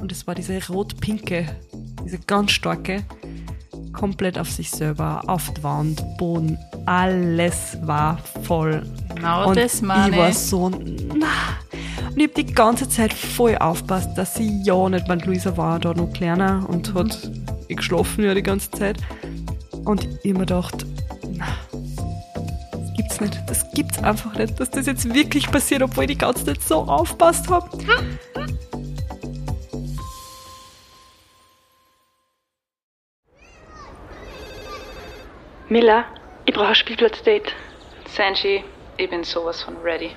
und es war diese rot-pinke, diese ganz starke, komplett auf sich selber, auf die Wand, Boden, alles war voll. Genau und das meine ich war so, na. Und ich habe die ganze Zeit voll aufpasst, dass sie ja nicht, weil Luisa war da noch kleiner und Mhm. hat eh geschlafen ja die ganze Zeit. Und ich mir gedacht, na, das gibt's nicht. Das gibt's einfach nicht, dass das jetzt wirklich passiert, obwohl ich die ganze Zeit so aufpasst habe. Miller, ich brauche ein Spielplatzdate. Sanji, ich bin sowas von ready.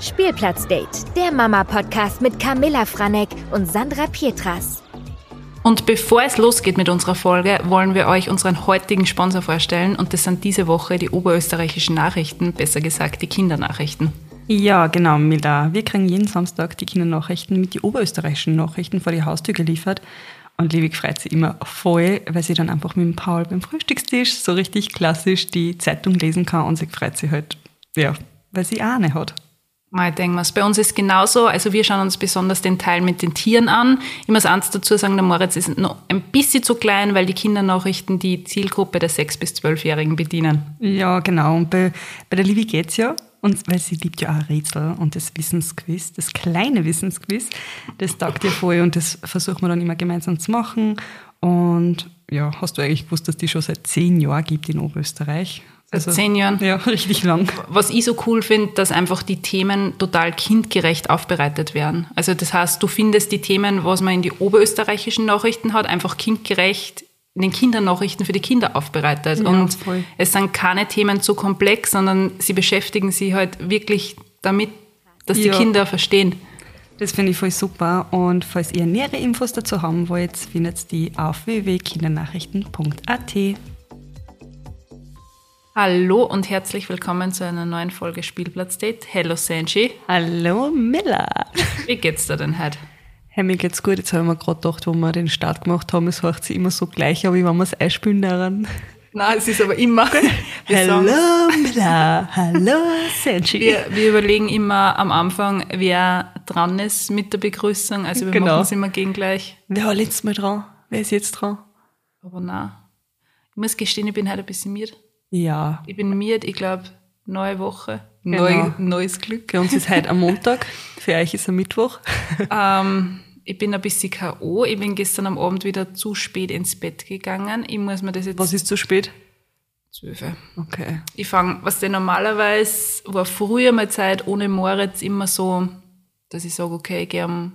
Spielplatzdate, der Mama-Podcast mit Camilla Franek und Sandra Pietras. Und bevor es losgeht mit unserer Folge, wollen wir euch unseren heutigen Sponsor vorstellen. Und das sind diese Woche die oberösterreichischen Nachrichten, besser gesagt die Kindernachrichten. Ja, genau, Miller. Wir kriegen jeden Samstag die Kindernachrichten mit die oberösterreichischen Nachrichten vor die Haustür geliefert. Und Liebig freut sich immer voll, weil sie dann einfach mit dem Paul beim Frühstückstisch so richtig klassisch die Zeitung lesen kann und sie freut sich halt, ja, weil sie auch eine hat. Mal denken wir Bei uns ist genauso. Also wir schauen uns besonders den Teil mit den Tieren an. Ich muss eins dazu sagen, der Moritz ist noch ein bisschen zu klein, weil die Kindernachrichten die Zielgruppe der 6- bis 12-Jährigen bedienen. Ja, genau. Und bei, bei der Livi geht's ja. Und weil sie liebt ja auch Rätsel und das Wissensquiz, das kleine Wissensquiz, das taugt ihr voll und das versuchen wir dann immer gemeinsam zu machen. Und ja, hast du eigentlich gewusst, dass die schon seit zehn Jahren gibt in Oberösterreich? Seit zehn Jahren? Ja, richtig lang. Was ich so cool finde, dass einfach die Themen total kindgerecht aufbereitet werden. Also das heißt, du findest die Themen, was man in die oberösterreichischen Nachrichten hat, einfach kindgerecht in den Kindernachrichten für die Kinder aufbereitet. Ja, und voll. es sind keine Themen zu komplex, sondern sie beschäftigen sich halt wirklich damit, dass die Ja. Kinder verstehen. Das finde ich voll super. Und falls ihr nähere Infos dazu haben wollt, findet ihr die auf www.kindernachrichten.at. Hallo und herzlich willkommen zu einer neuen Folge Spielplatz-Date. Hello Sanji. Hallo Miller! Wie geht's dir denn heute? Hey, mir geht's gut. Jetzt habe ich mir gerade gedacht, wo wir den Start gemacht haben, es hört sich immer so gleich an, wie wenn wir es einspielen daran. Nein, es ist aber immer. Hallo Miller! Hallo Sanji! Wir, wir überlegen immer am Anfang, wer dran ist mit der Begrüßung. Also wir Genau. machen es immer gegen gleich. Wer war letztes Mal dran? Wer ist jetzt dran? Aber nein. Ich muss gestehen, ich bin heute ein bisschen miert. Ja. Ich bin miert, ich glaube, neue Woche. Genau. Neu, neues Glück. Bei uns ist heute am Montag, für euch ist am Mittwoch. Ähm, ich bin ein bisschen K.O. Ich bin gestern am Abend wieder zu spät ins Bett gegangen. Ich muss mir das jetzt... Was ist zu spät? Zwölf. Okay. Ich fange, was denn normalerweise war früher mal Zeit ohne Moritz immer so, dass ich sage, okay, ich gehe um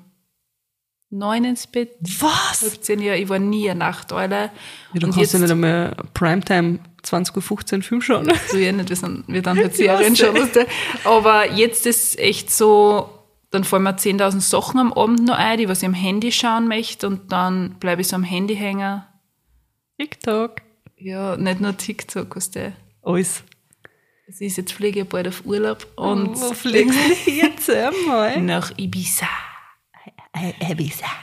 neun ins Bett. Was? 17 Jahre, ich war nie eine Nachteule. Ja, du und kannst jetzt, ja nicht einmal Primetime 20.15 Uhr Film schauen. so ja nicht, wir, sind, wir dann halt Serien du. Aber jetzt ist echt so, dann fallen mir 10.000 Sachen am Abend noch ein, die was ich am Handy schauen möchte und dann bleibe ich so am Handy hängen. TikTok. Ja, nicht nur TikTok, weißt du. Alles. Es ist jetzt fliege ich bald auf Urlaub und Wo fliegst du jetzt einmal? nach Ibiza. Ibiza.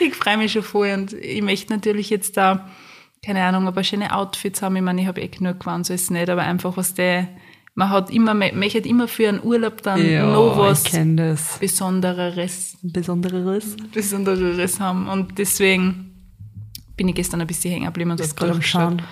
Ich freue mich schon voll und ich möchte natürlich jetzt da, keine Ahnung, ein paar schöne Outfits haben. Ich meine, ich habe eh genug gewonnen, so ist es nicht, aber einfach was der, man hat immer, man möchte immer für einen Urlaub dann Ja, noch was. Besonderes, Besonderes. Besonderes haben und deswegen bin ich gestern ein bisschen hängen geblieben und habe gerade. Schauen.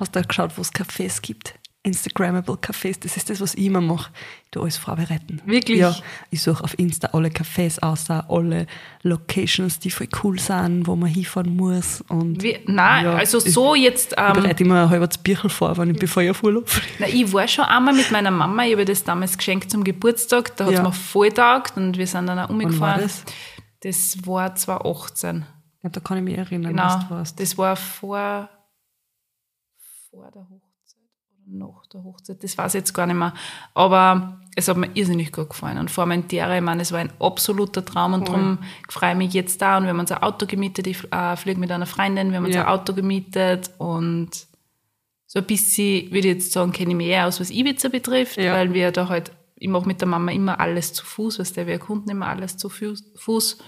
Hast du geschaut, wo es Cafés gibt? Instagrammable Cafés, das ist das, was ich immer mache. Ich tu alles vorbereiten. Wirklich? Ja, ich suche auf Insta alle Cafés aus, alle Locations, die voll cool sind, wo man hinfahren muss. Und Wie, nein, Ja, also ich- so jetzt, ich ähm, bereite immer ein halbes Bierchen vor, wenn ich bevor ich auf Urlaub. Na, ich war schon einmal mit meiner Mama, ich habe das damals geschenkt zum Geburtstag, da hat es Ja. mir voll getaugt und wir sind dann auch umgefahren. das? Das war 2018. Ja, da kann ich mich erinnern, Genau. was du warst. Das war vor, vor der Hochzeit nach der Hochzeit, das weiß ich jetzt gar nicht mehr. Aber es hat mir irrsinnig gut gefallen. Und Formentera, ich meine, es war ein absoluter Traum und darum freue ich mich jetzt da. Und wir haben uns ein Auto gemietet, ich äh, fliege mit einer Freundin, wir haben uns Ja. ein Auto gemietet und so ein bisschen, würde ich jetzt sagen, kenne ich mich eher aus, was Ibiza betrifft, Ja. weil wir da halt, ich mache mit der Mama immer alles zu Fuß, weißt du, wir erkunden immer alles zu Fuß.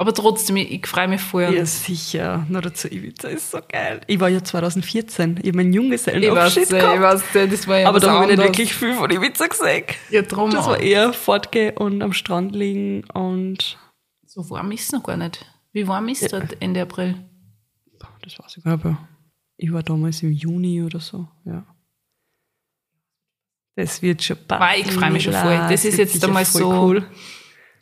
Aber trotzdem, ich, ich freue mich voll. Ja, sicher. Nur dazu Ibiza ist so geil. Ich war ja 2014, ich habe meinen Ich Junggesellenabschied ich gehabt. weiß, das war ja Aber da habe ich nicht wirklich viel von Ibiza gesehen. Ja, drum Das war auch. eher fortgehen und am Strand liegen und So warm ist es noch gar nicht. Wie warm ist Ja. dort Ende April? Das weiß ich gar nicht, aber ich war damals im Juni oder so, ja. Das wird schon passen. Ich freu mich schon voll. Das ist wird jetzt voll so- Cool.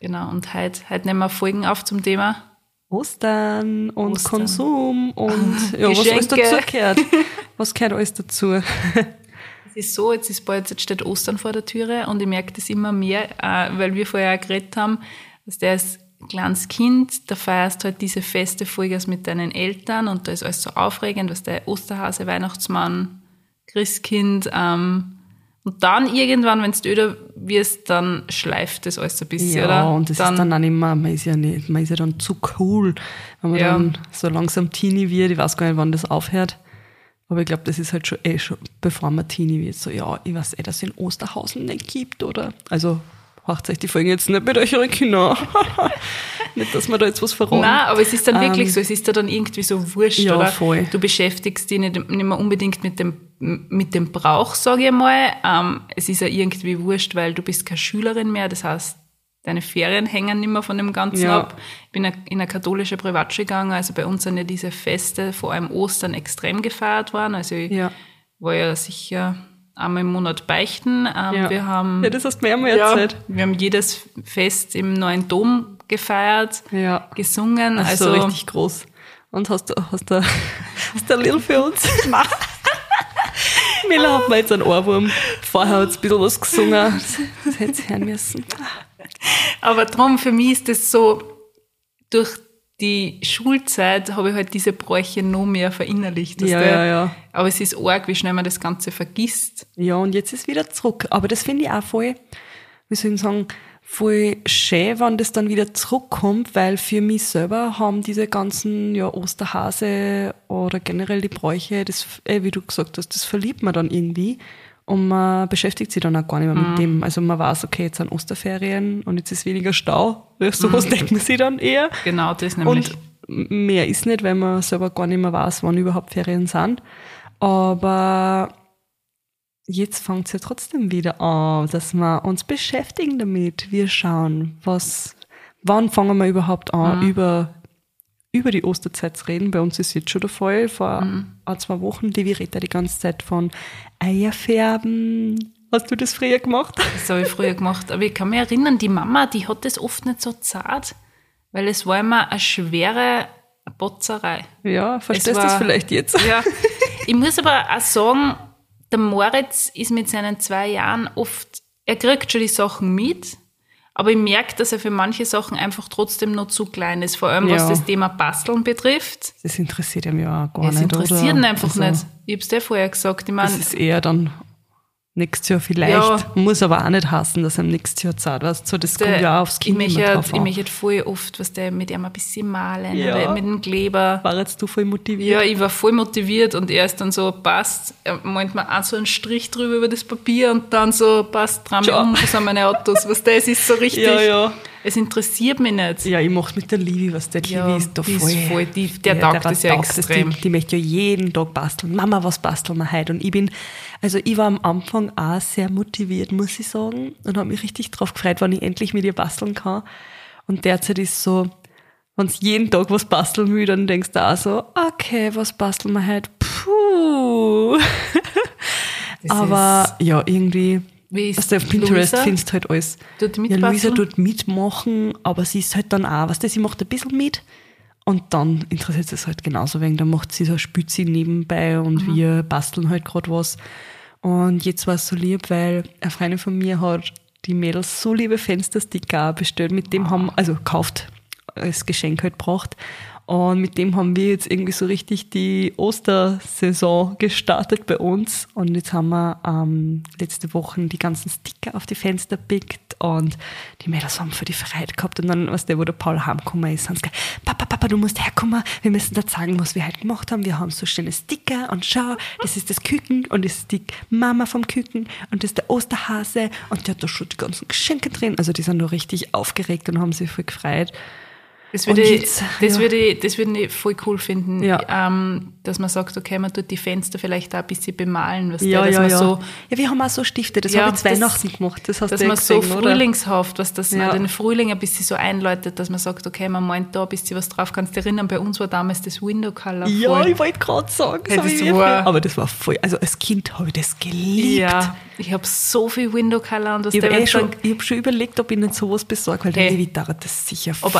Genau, und heute, heute nehmen wir Folgen auf zum Thema. Ostern und Ostern. Konsum und ja, was alles dazu gehört. Was gehört alles dazu? Es ist so, jetzt ist bald, jetzt steht Ostern vor der Türe und ich merke das immer mehr, äh, weil wir vorher auch geredet haben, dass der als kleines Kind, da feierst halt diese Feste Vollgas mit deinen Eltern und da ist alles so aufregend, was der Osterhase, Weihnachtsmann, Christkind, ähm, und dann irgendwann, wenn du öder wirst, dann schleift das alles ein bisschen, Ja, oder? und das ist dann auch nicht mehr, man ist ja nicht, man ist ja dann zu cool, wenn man Ja. dann so langsam Teenie wird. Ich weiß gar nicht, wann das aufhört. Aber ich glaube, das ist halt schon eh schon, bevor man Teenie wird, so, ja, ich weiß eh, dass es in Osterhausen nicht gibt, oder? Also, macht euch die Folgen jetzt nicht mit euren Kindern. nicht, dass wir da jetzt was verraten. Nein, aber es ist dann wirklich Ähm, so, es ist dir dann irgendwie so wurscht, Ja, oder? voll. Du beschäftigst dich nicht, nicht mehr unbedingt mit dem, mit dem Brauch, sage ich mal. Ähm, es ist ja irgendwie wurscht, weil du bist keine Schülerin mehr, das heißt, deine Ferien hängen nicht mehr von dem Ganzen Ja. ab. Ich bin in eine katholische Privatschule gegangen, also bei uns sind ja diese Feste, vor allem Ostern, extrem gefeiert worden. Also ich Ja. war ja sicher einmal im Monat beichten. Ähm, Ja. Wir haben ja, das hast du mir einmal ja, erzählt. wir haben jedes Fest im neuen Dom gefeiert, Ja. gesungen. Also, Also, richtig groß. Und hast du, hast du, hast du ein Lied für uns? Mila hat mir jetzt einen Ohrwurm. Vorher hat sie ein bisschen was gesungen. Das, das hätte sie hören müssen. aber drum für mich ist das so, durch die Schulzeit habe ich halt diese Bräuche noch mehr verinnerlicht. Ja, ja, ja. Aber es ist arg, wie schnell man das Ganze vergisst. Ja, und jetzt ist wieder zurück. Aber das finde ich auch voll, wie soll ich sagen, voll schön, wenn das dann wieder zurückkommt, weil für mich selber haben diese ganzen ja, Osterhase oder generell die Bräuche, das, äh, wie du gesagt hast, das verliebt man dann irgendwie und man beschäftigt sich dann auch gar nicht mehr mit dem. Also man weiß, okay, jetzt sind Osterferien und jetzt ist weniger Stau. Sowas denkt man sich dann eher. Genau das nämlich. Und mehr ist nicht, weil man selber gar nicht mehr weiß, wann überhaupt Ferien sind. Aber jetzt fängt es ja trotzdem wieder an, dass wir uns beschäftigen damit. Wir schauen, was, wann fangen wir überhaupt an, über, über die Osterzeit zu reden. Bei uns ist jetzt schon der Fall. Vor ein, zwei Wochen, die wir reden die ganze Zeit von Eierfärben. Hast du das früher gemacht? Das habe ich früher gemacht. Aber ich kann mich erinnern, die Mama, die hat das oft nicht so zart, weil es war immer eine schwere Botzerei. Ja, verstehst du das vielleicht jetzt? Ja. Ich muss aber auch sagen, der Moritz ist mit seinen zwei Jahren oft, er kriegt schon die Sachen mit, aber ich merke, dass er für manche Sachen einfach trotzdem noch zu klein ist, vor allem was Ja. das Thema Basteln betrifft. Das interessiert ihn ja auch gar Es nicht. interessiert oder? ihn einfach Also, nicht. Ich hab's dir vorher gesagt. Ich meine, Das ist eher dann nächstes Jahr vielleicht. Ja. Muss aber auch nicht hassen, dass er im nächsten Jahr zahlt. Weißt, so, das kommt der- ja aufs ich Kind immer möchte, drauf ich an. möchte voll oft, was der mit ihm ein bisschen malen Ja. oder mit dem Kleber. War jetzt du voll motiviert? Ja, ich war voll motiviert und er ist dann so, passt, er meint mir auch so einen Strich drüber über das Papier und dann so, passt, mich Ciao. um, wo sind meine Autos, was das ist so richtig. ja, ja. Es interessiert mich nicht. Ja, ich mach's mit der Livi, was der Ja, Livi ist da die ist voll. voll- die- der taugt das ja taugt extrem. Die, die möchte ja jeden Tag basteln. Mama, was basteln wir heute? Und ich bin, also ich war am Anfang auch sehr motiviert, muss ich sagen, und habe mich richtig drauf gefreut, wann ich endlich mit ihr basteln kann. Und derzeit ist so, wenn jeden Tag was basteln will, dann denkst du auch so, okay, was basteln wir heute? Puh. Aber ja, irgendwie, Wie ist was du auf Pinterest Luisa? findest halt alles. Tut die Ja, Luisa tut mitmachen, aber sie ist halt dann auch, was sie macht ein bisschen mit und dann interessiert es halt genauso wegen, dann macht sie so Spützi nebenbei und Mhm. wir basteln halt gerade was. Und jetzt war es so lieb, weil eine Freundin von mir hat die Mädels so liebe Fenstersticker bestellt, mit dem haben, also gekauft, als Geschenk halt braucht. Und mit dem haben wir jetzt irgendwie so richtig die Ostersaison gestartet bei uns. Und jetzt haben wir ähm, letzte Woche die ganzen Sticker auf die Fenster pickt und die Mädels haben für die Freiheit gehabt. Und dann, was der, wo der Paul heimgekommen ist, haben sie gesagt, Papa, Papa, du musst herkommen, wir müssen da zeigen, was wir halt gemacht haben. Wir haben so schöne Sticker und schau, das ist das Küken und das ist die Mama vom Küken und das ist der Osterhase und der hat da schon die ganzen Geschenke drin. Also die sind da richtig aufgeregt und haben sich voll gefreut. Das würde, jetzt, das, ja. würde das würde ich voll cool finden, Ja. ähm, dass man sagt, okay, man tut die Fenster vielleicht auch ein bisschen bemalen, was Ja, dass ja, ja. so, ja, wir haben auch so Stifte, das habe ich zu das- Weihnachten gemacht. Das hast dass du ja man so gesehen, oder? frühlingshaft, was das Ja. man den Frühling ein bisschen so einläutet, dass man sagt, okay, man meint da ein bisschen was drauf. Kannst du dich erinnern, bei uns war damals das Window Color Ja, voll. ich wollte gerade sagen, so das wir war- aber das war voll, also als Kind habe ich das geliebt. Ja, ich habe so viel Window Color und was Ich habe eh schon, ich hab schon überlegt, ob ich nicht sowas besorge, weil Hey. Levi dauert das sicher voll.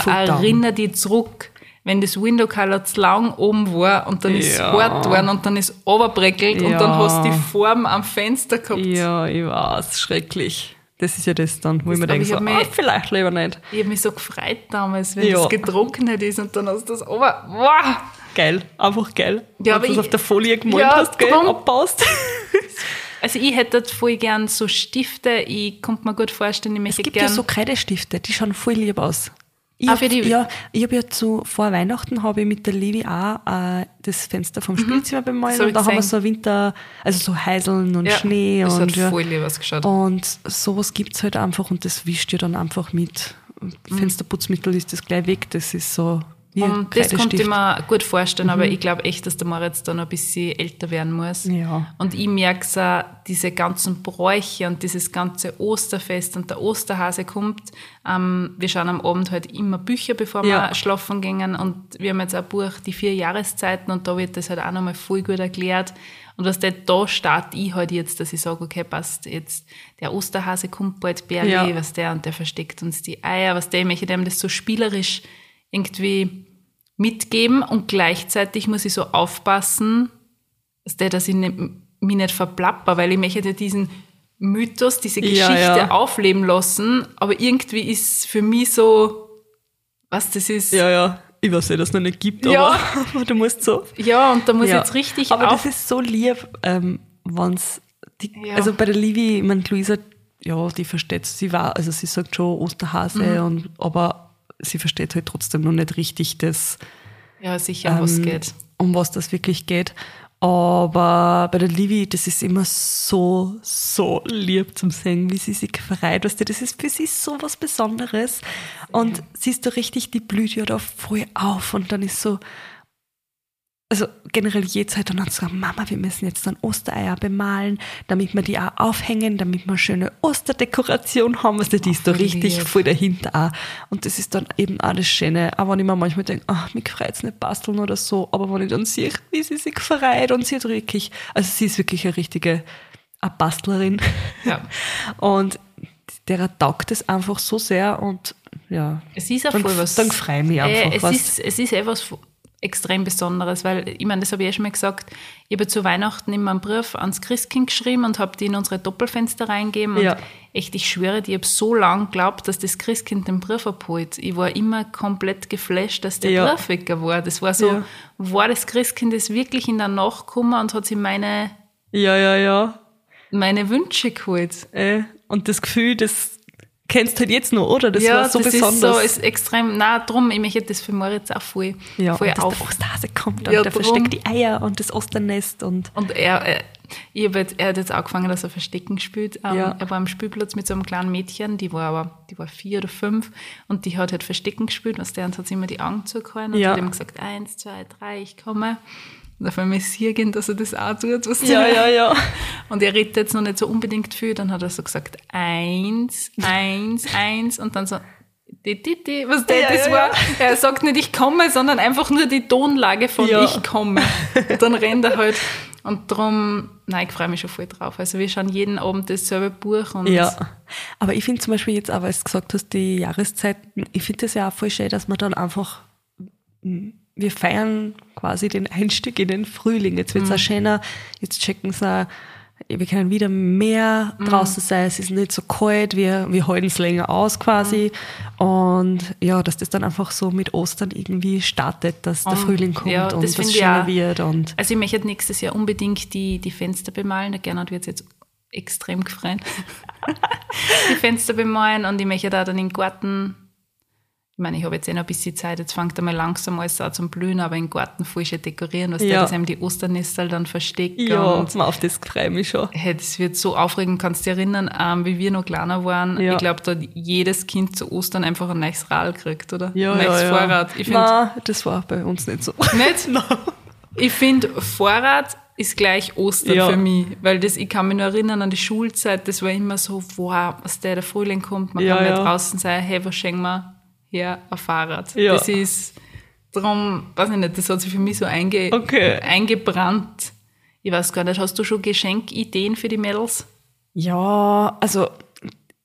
Erinnere dich zurück, wenn das Window Color zu lang oben war und dann ist es Ja. hart geworden und dann ist es runtergebreckelt und Ja. dann hast du die Form am Fenster gehabt. Ja, ich weiß, schrecklich. Das ist ja das dann, wo ich mir denke, ich so, mich- ah, vielleicht lieber nicht. Ich habe mich so gefreut damals, wenn Ja. das getrocknet ist und dann hast du das runter. Wow! Geil, einfach geil. Ja, Wenn du das ich- auf der Folie gemalt Ja, hast, gell, drum- abbaust. Also ich hätte voll gern so Stifte, ich konnte mir gut vorstellen, ich Es möchte gibt gern... ja so Kreidestifte, die schauen voll lieb aus. Ich Ah, hab, ja, ich habe ja zu, vor Weihnachten habe ich mit der Levi auch äh, das Fenster vom Spielzimmer bemalt Mhm. Hab und da ich haben wir gesehen. so Winter, also so Heiseln und ja, Schnee das und hat ja. voll lieb ausgeschaut. Und sowas gibt's halt einfach und das wischt ihr dann einfach mit. Fensterputzmittel ist das gleich weg. Das ist so ein Und das konnte ich mir gut vorstellen, aber ich glaube echt, dass der Moritz da noch ein bisschen älter werden muss. Ja. Und ich merke es auch, diese ganzen Bräuche und dieses ganze Osterfest und der Osterhase kommt. Ähm, wir schauen am Abend halt immer Bücher, bevor wir Ja. schlafen gingen. Und wir haben jetzt ein Buch, die vier Jahreszeiten, und da wird das halt auch nochmal voll gut erklärt. Und was der, da starte ich halt jetzt, dass ich sage, okay, passt, jetzt der Osterhase kommt bald, Berli, Ja. was der, und der versteckt uns die Eier, was der, ich möchte dem das so spielerisch irgendwie mitgeben und gleichzeitig muss ich so aufpassen, dass, der, ich nicht, mich nicht verplapper, weil ich möchte ja diesen Mythos, diese Ja, Geschichte ja. aufleben lassen, aber irgendwie ist für mich so, was das ist, Ja, ja. Ich weiß nicht, dass es noch nicht gibt, Ja. aber, du musst so. Ja, und da muss ja. ich jetzt richtig Aber das ist so lieb, ähm, wenn's die, Ja. also bei der Livi, ich meine, Luisa, ja, die versteht sie war, also sie sagt schon Osterhase Mhm. und, aber sie versteht halt trotzdem noch nicht richtig das, ja, sicher, was ähm, geht. um was das wirklich geht. Aber bei der Livi, das ist immer so, so lieb zum Singen, wie sie sich freut. Weißt du, das ist für sie so was Besonderes. Und siehst du richtig, die blüht ja da voll auf und dann ist so, also generell jederzeit und dann sagen, Mama, wir müssen jetzt dann Ostereier bemalen, damit wir die auch aufhängen, damit wir eine schöne Osterdekoration haben. Also die ist da richtig lieb. voll dahinter auch. Und das ist dann eben auch das Schöne. Auch wenn ich mir manchmal denke, ach, mich freut's nicht basteln oder so, aber wenn ich dann sehe, wie sie sich freut und sie hat wirklich, also sie ist wirklich eine richtige eine Bastlerin. Ja. Und der taugt es einfach so sehr und ja. Es ist ja dann, voll was. Dann freu ich mich einfach. Äh, es, ist, es ist etwas extrem Besonderes, weil ich meine, das habe ich eh schon mal gesagt, ich habe zu Weihnachten immer einen Brief ans Christkind geschrieben und habe die in unsere Doppelfenster reingegeben. Ja. Und echt, ich schwöre, dir, ich habe so lange geglaubt, dass das Christkind den Brief abholt. Ich war immer komplett geflasht, dass der Ja. Brief weg war. Das war so, Ja. war das Christkind jetzt wirklich in der Nacht gekommen und hat sich meine, ja, ja, ja. meine Wünsche geholt. Äh, und das Gefühl, das kennst du halt jetzt noch, oder? Das war so das besonders. ist so, ist extrem, na drum, ich möchte das für Moritz auch voll, ja, voll und dass auf. der Osterhase kommt und Ja, der drum. versteckt die Eier und das Osternest und Und er, er, ich hab jetzt, er hat jetzt angefangen, dass er Verstecken spielt. Ähm, Ja. Er war am Spielplatz mit so einem kleinen Mädchen, die war aber, die war vier oder fünf und die hat halt Verstecken gespielt, was der und hat immer die Augen zugehalten und Ja. hat ihm gesagt, eins, zwei, drei, ich komme. Und auf einmal hier gehen, dass er das auch tut, was ja, ja, ja. Und er redet jetzt noch nicht so unbedingt viel, dann hat er so gesagt, eins, eins, eins und dann so, die, die, die, was der Ja, das ja, war. ja. Er sagt nicht, ich komme, sondern einfach nur die Tonlage von ich komme. Und dann rennt er halt. Und darum, nein, ich freue mich schon voll drauf. Also wir schauen jeden Abend dasselbe Buch und Ja, aber ich finde zum Beispiel jetzt auch, weil du gesagt hast, die Jahreszeiten, ich finde das ja auch voll schön, dass man dann einfach, wir feiern quasi den Einstieg in den Frühling. Jetzt wird's auch schöner, jetzt checken sie auch, wir können wieder mehr draußen sein, es ist nicht so kalt, wir, wir halten es länger aus quasi. Und ja, dass das dann einfach so mit Ostern irgendwie startet, dass der Und, Frühling kommt ja, und das das schöner auch. wird. Und Also ich möchte nächstes Jahr unbedingt die, die Fenster bemalen. Der Gernot wird jetzt extrem gefreut. die Fenster bemalen und ich möchte da dann im Garten Ich meine, ich habe jetzt eh noch ein bisschen Zeit, jetzt fängt einmal langsam alles an zum Blühen, aber im Garten schon dekorieren, was Ja. der, dass eben die Osternistel dann versteckt. Ja, und auf das freue ich mich schon. Hey, das wird so aufregend. Kannst du dich erinnern, ähm, wie wir noch kleiner waren? Ja. Ich glaube, da hat jedes Kind zu Ostern einfach ein neues Rad kriegt, oder? Ja, ein neues ja, ja. Vorrat. Ich finde, Nein, das war bei uns nicht so. nicht? Ich finde, Vorrat ist gleich Ostern Ja. für mich. Weil das, ich kann mich nur erinnern an die Schulzeit, das war immer so, wow, was der, der Frühling kommt, man Ja, kann ja. draußen sein, hey, was schenken wir? Her, ein Fahrrad. Ja. Das ist, darum, weiß ich nicht, das hat sich für mich so einge Okay. eingebrannt. Ich weiß gar nicht, hast du schon Geschenkideen für die Mädels? Ja, also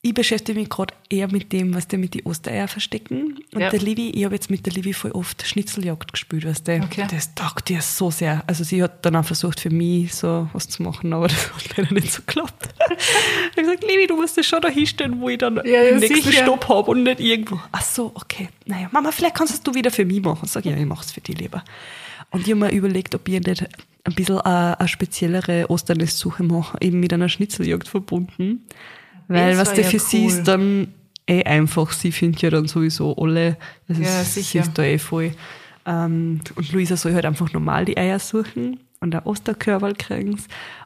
ich beschäftige mich gerade eher mit dem, was der mit die Ostereier verstecken. Und Ja. der Livi, ich habe jetzt mit der Livi voll oft Schnitzeljagd gespielt, weißt du. Okay. Das taugt ihr so sehr. Also sie hat dann auch versucht für mich so was zu machen, aber das hat leider nicht so geklappt. ich habe gesagt, Livi, du musst das schon da hinstellen, wo ich dann Ja, den nächsten sicher. Stopp habe und nicht irgendwo. Ach so, okay. Naja, Mama, vielleicht kannst es du wieder für mich machen. Sag ja, ich mach's für dich lieber. Und ich habe mir überlegt, ob ich nicht ein bisschen eine, eine speziellere Osternestsuche mache, eben mit einer Schnitzeljagd verbunden. Weil Das was der ja für sie cool. ist dann eh einfach. Sie findet ja dann sowieso alle. Das Ja, ist, sie sicher. ist da eh voll. Ähm, und Luisa soll halt einfach normal die Eier suchen und ein Osterkörperl kriegen.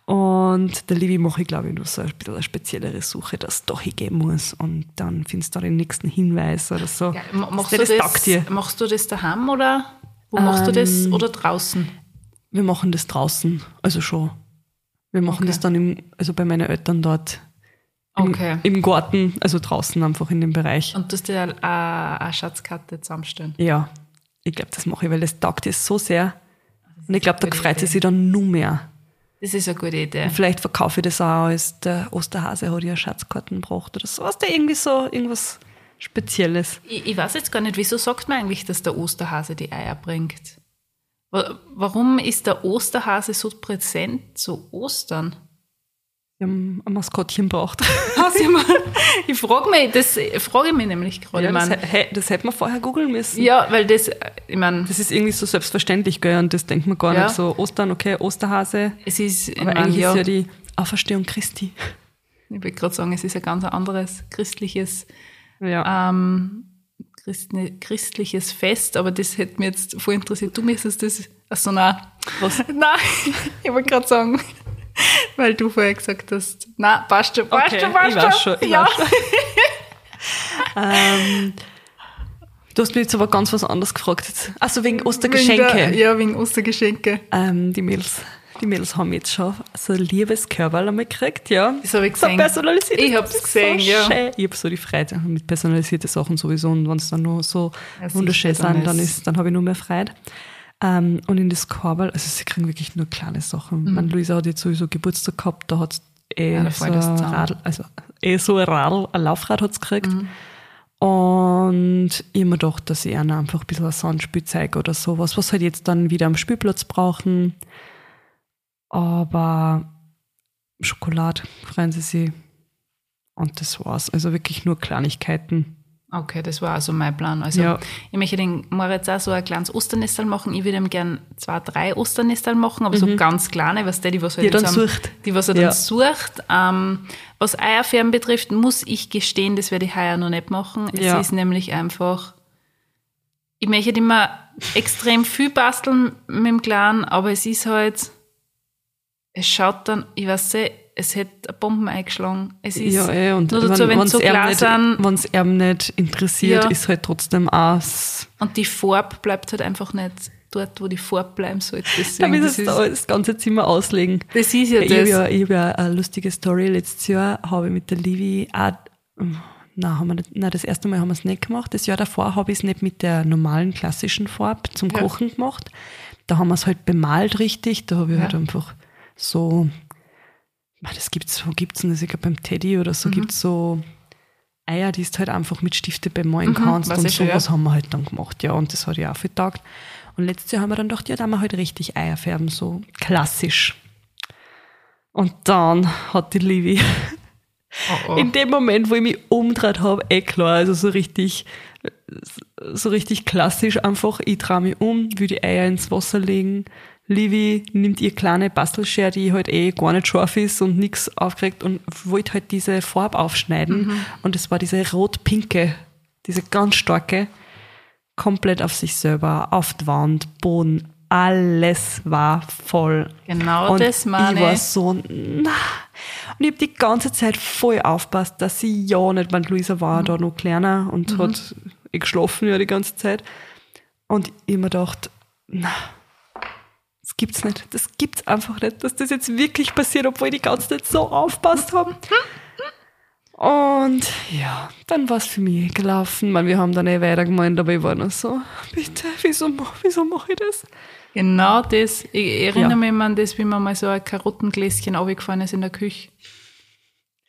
Und der Livi mache ich, glaube ich, nur so ein bisschen eine speziellere Suche, dass es doch hingehen muss. Und dann findest du da den nächsten Hinweis oder so. Ja, ma- machst, Das du das, dir. machst du das daheim oder wo machst du das Ähm, oder draußen? Wir machen das draußen, also schon. Wir machen Okay. das dann im, also bei meinen Eltern dort Okay. im Garten, also draußen einfach in dem Bereich. Und du hast dir eine, eine Schatzkarte zusammenstellen. Ja, ich glaube, das mache ich, weil das taugt ihr so sehr. Und ich glaube, da freut sie sich dann nur mehr. Das ist eine gute Idee. Vielleicht verkaufe ich das auch als der Osterhase hat ja Schatzkarten gebracht oder so. Was der irgendwie so, irgendwas Spezielles. Ich, ich weiß jetzt gar nicht, wieso sagt man eigentlich, dass der Osterhase die Eier bringt? Wa- Warum ist der Osterhase so präsent zu Ostern? Wir haben ein Maskottchen braucht. Ich frage mich, das frage ich mich nämlich gerade. Ja, das, hä- das hätte man vorher googeln müssen. ja, weil das, äh, ich meine, Das ist irgendwie so selbstverständlich, gell? Und das denkt man gar Ja. nicht so. Ostern, okay, Osterhase. es ist, Aber eigentlich ja, ist ja die Auferstehung Christi. ich will gerade sagen, es ist ein ganz anderes christliches Ja. ähm, Christne, christliches Fest, aber das hätte mich jetzt voll interessiert. Du müsstest das, also nein. Was? Nein, ich wollte gerade sagen, weil du vorher gesagt hast, nein, passt schon, passt Okay, schon, passt ich weiß schon, ich ja. schon. ähm, du hast mich jetzt aber ganz was anderes gefragt. Jetzt. Also wegen Wegen Ostergeschenke. der, ja, wegen Ostergeschenke. Ähm, die Mädels. Die Mädels haben jetzt schon so ein liebes Körperl einmal gekriegt, ja. Das habe ich So gesehen. personalisiert. Ich Das ist gesehen, so ja. Schön. Ich habe so die Freude mit personalisierten Sachen sowieso und wenn es dann nur so Ja, wunderschön sind, dann, ist, dann habe ich nur mehr Freude. Ähm, und in das Körperl, also sie kriegen wirklich nur kleine Sachen. Mhm. Meine Luisa hat jetzt sowieso Geburtstag gehabt, da hat es eh, Ja, so. Radl, also eh so ein Radl, ein Laufrad hat es gekriegt. Mhm. Und ich hab mir gedacht, dass ich ihnen einfach ein bisschen ein Sandspielzeug oder sowas, was halt jetzt dann wieder am Spielplatz brauchen. Aber Schokolade freuen sie sich. Und das war's. Also wirklich nur Kleinigkeiten. Okay, das war also mein Plan. Also Ja. ich möchte den Moritz auch so ein kleines Osternestal machen. Ich würde ihm gern zwei, drei Osternestal machen, aber so ganz kleine, was der, die was er Mhm. Die er jetzt dann sucht. Die, was er Ja. dann sucht. Ähm, was Eierfärben betrifft, muss ich gestehen, das werde ich heuer noch nicht machen. Es Ja. ist nämlich einfach, ich möchte immer extrem viel basteln mit dem Kleinen, aber es ist halt, es schaut dann, ich weiß nicht, es hätte Bomben eingeschlagen. Es ist ja, eh, und nur dazu, wenn wenn's so klar nicht, sind, wenn's ihm nicht interessiert, Ja. ist halt trotzdem aus. Und die Farbe bleibt halt einfach nicht dort, wo die Farbe bleiben sollte. Da Deswegen, muss das, ist, da das ganze Zimmer auslegen. das ist ja Ich habe das. ja, ich hab ja eine lustige Story. Letztes Jahr habe ich mit der Livi auch, nein, haben wir nein, das erste Mal haben wir es nicht gemacht. Das Jahr davor habe ich es nicht mit der normalen klassischen Farbe zum Ja. Kochen gemacht. Da haben wir es halt bemalt richtig. Da habe ich Ja. halt einfach so, das gibt's, wo gibt's denn das? Ich glaube beim Teddy oder Mhm. so gibt's so Eier, die du halt einfach mit Stifte bemalen kannst. weiß Und sowas ja. haben wir halt dann gemacht, ja. Und das hat ja auch viel taugt. Und letztes Jahr haben wir dann gedacht, ja, da haben wir halt richtig Eier färben, so klassisch. Und dann hat die Livi Oh, oh. in dem Moment, wo ich mich umgedreht habe, eh klar, also so richtig, so richtig klassisch einfach, ich drehe mich um, will die Eier ins Wasser legen. Livi nimmt ihr kleine Bastelschere, die halt eh gar nicht scharf ist und nichts aufkriegt und wollte halt diese Farbe aufschneiden. Und es war diese rot-pinke, diese ganz starke. komplett auf sich selber, auf die Wand, Boden, alles war voll. Genau und das meine ich war so, na. Und ich habe die ganze Zeit voll aufpasst, dass sie ja nicht, weil Luisa war Mhm. da noch kleiner und hat eh geschlafen ja die ganze Zeit. Und ich mir gedacht, na, das gibt's nicht. Das gibt's einfach nicht, dass das jetzt wirklich passiert, obwohl ich die ganze Zeit so aufpasst haben. Und ja, dann war es für mich gelaufen. Man, wir haben dann eh weitergemeint, aber ich war noch so, bitte, wieso, wieso mache ich das? Genau das. Ich erinnere Ja. mich immer an das, wie mir mal so ein Karottengläschen runtergefallen ist in der Küche.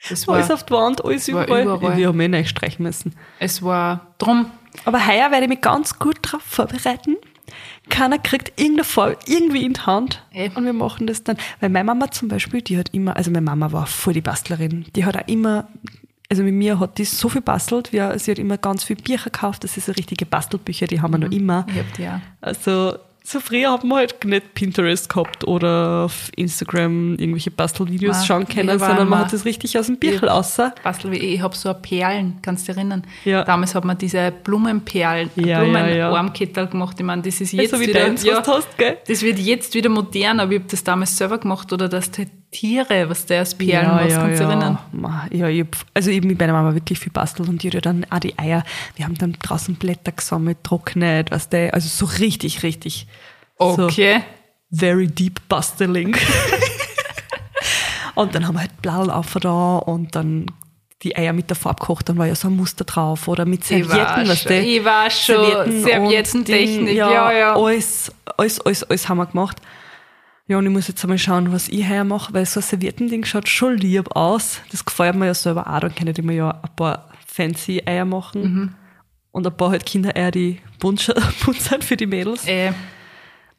Das war, Alles auf die Wand, alles überall. überall. Wir haben eh nicht streichen müssen. es war drum. Aber heuer werde ich mich ganz gut darauf vorbereiten. Keiner kriegt irgendeine Farbe irgendwie in die Hand. Und wir machen das dann. Weil meine Mama zum Beispiel, die hat immer, also meine Mama war voll die Bastlerin. Die hat auch immer, also mit mir hat die so viel bastelt. Wir, sie hat immer ganz viel Bücher gekauft. Das ist so richtige Bastelbücher, die haben wir noch immer. Ich hab die auch. Also so früher haben wir halt nicht Pinterest gehabt oder auf Instagram irgendwelche Bastelvideos schauen können, sondern man hat das richtig aus dem Büchel außer. Bastel wie ich, habe so Perlen, kannst du dich erinnern? Ja. Damals hat man diese Blumenperlen, Ja, Blumen ja, ja. Gemacht. Ich meine, das ist jetzt so wie wieder, deins, du hast, gell? das wird jetzt wieder modern, aber ich habe das damals selber gemacht oder das Tiere, was der aus Perlen machst, kannst du dich erinnern? Ja, ich hab, also ich hab mit meiner Mama wirklich viel bastelt und die hat ja dann auch die Eier. Wir haben dann draußen Blätter gesammelt, trocknet, weißt du, also so richtig, richtig. Okay. So very deep basteling. und dann haben wir halt Blau auf da und dann die Eier mit der Farbe gekocht, dann war ja so ein Muster drauf oder mit Servietten, schon, du. ich war schon Servietten und Serviettentechnik, Ding, ja, ja. Alles, alles, alles, alles haben wir gemacht. Ja, und ich muss jetzt einmal schauen, was ich heuer mache, weil so ein Serviettending schaut schon lieb aus. Das gefällt mir ja selber auch. Dann kann ich mir ja ein paar fancy Eier machen. Mhm. Und ein paar halt Kindereier, die bunt sind für die Mädels. Äh,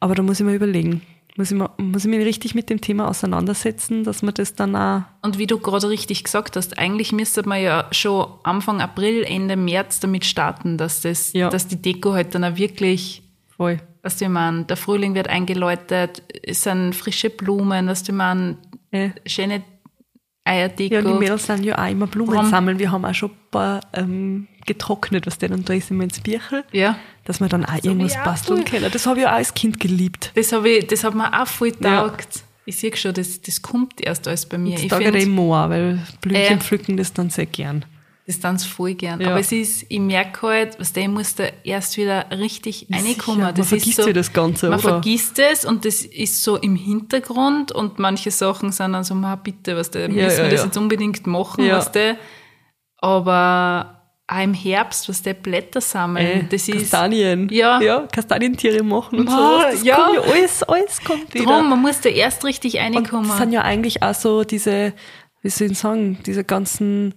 Aber da muss ich mir überlegen. Muss ich, mir, muss ich mich richtig mit dem Thema auseinandersetzen, dass man das dann auch. Und wie du gerade richtig gesagt hast, eigentlich müsste man ja schon Anfang April, Ende März damit starten, dass das, Ja. dass die Deko halt dann auch wirklich, Voll. Was du man, der Frühling wird eingeläutet, es sind frische Blumen, dass du man, Ja. schöne Eierdeko. Ja, und die Mädels sind ja auch immer Blumen Drum- sammeln. Wir haben auch schon ein paar ähm, getrocknet, was denn, und da ist immer ins Bierchen, ja. dass wir dann auch irgendwas ich auch basteln voll. können. Das habe ich auch als Kind geliebt. Das habe ich, das hat mir auch voll Ja. taugt. Ich sehe schon, das, das kommt erst alles bei mir. Ich Ich finde dem auch, weil Blümchen Äh. pflücken das dann sehr gern. Das dann voll gern. Ja. Aber es ist, ich merke halt, was der muss da erst wieder richtig Ja, reinkommen. sicher. Man Das vergisst so, ja das Ganze, Man oder? vergisst es und das ist so im Hintergrund und manche Sachen sind dann so, ma bitte, was der, Ja, müssen wir das jetzt unbedingt machen, Ja. was der. Aber auch im Herbst, was der Blätter sammeln, Äh, das ist Kastanien. Ja. ja, Kastanientiere machen und so. Das ja. kommt ja alles, alles kommt wieder. drum, man muss da erst richtig und reinkommen. das sind ja eigentlich auch so diese, wie soll ich sagen, diese ganzen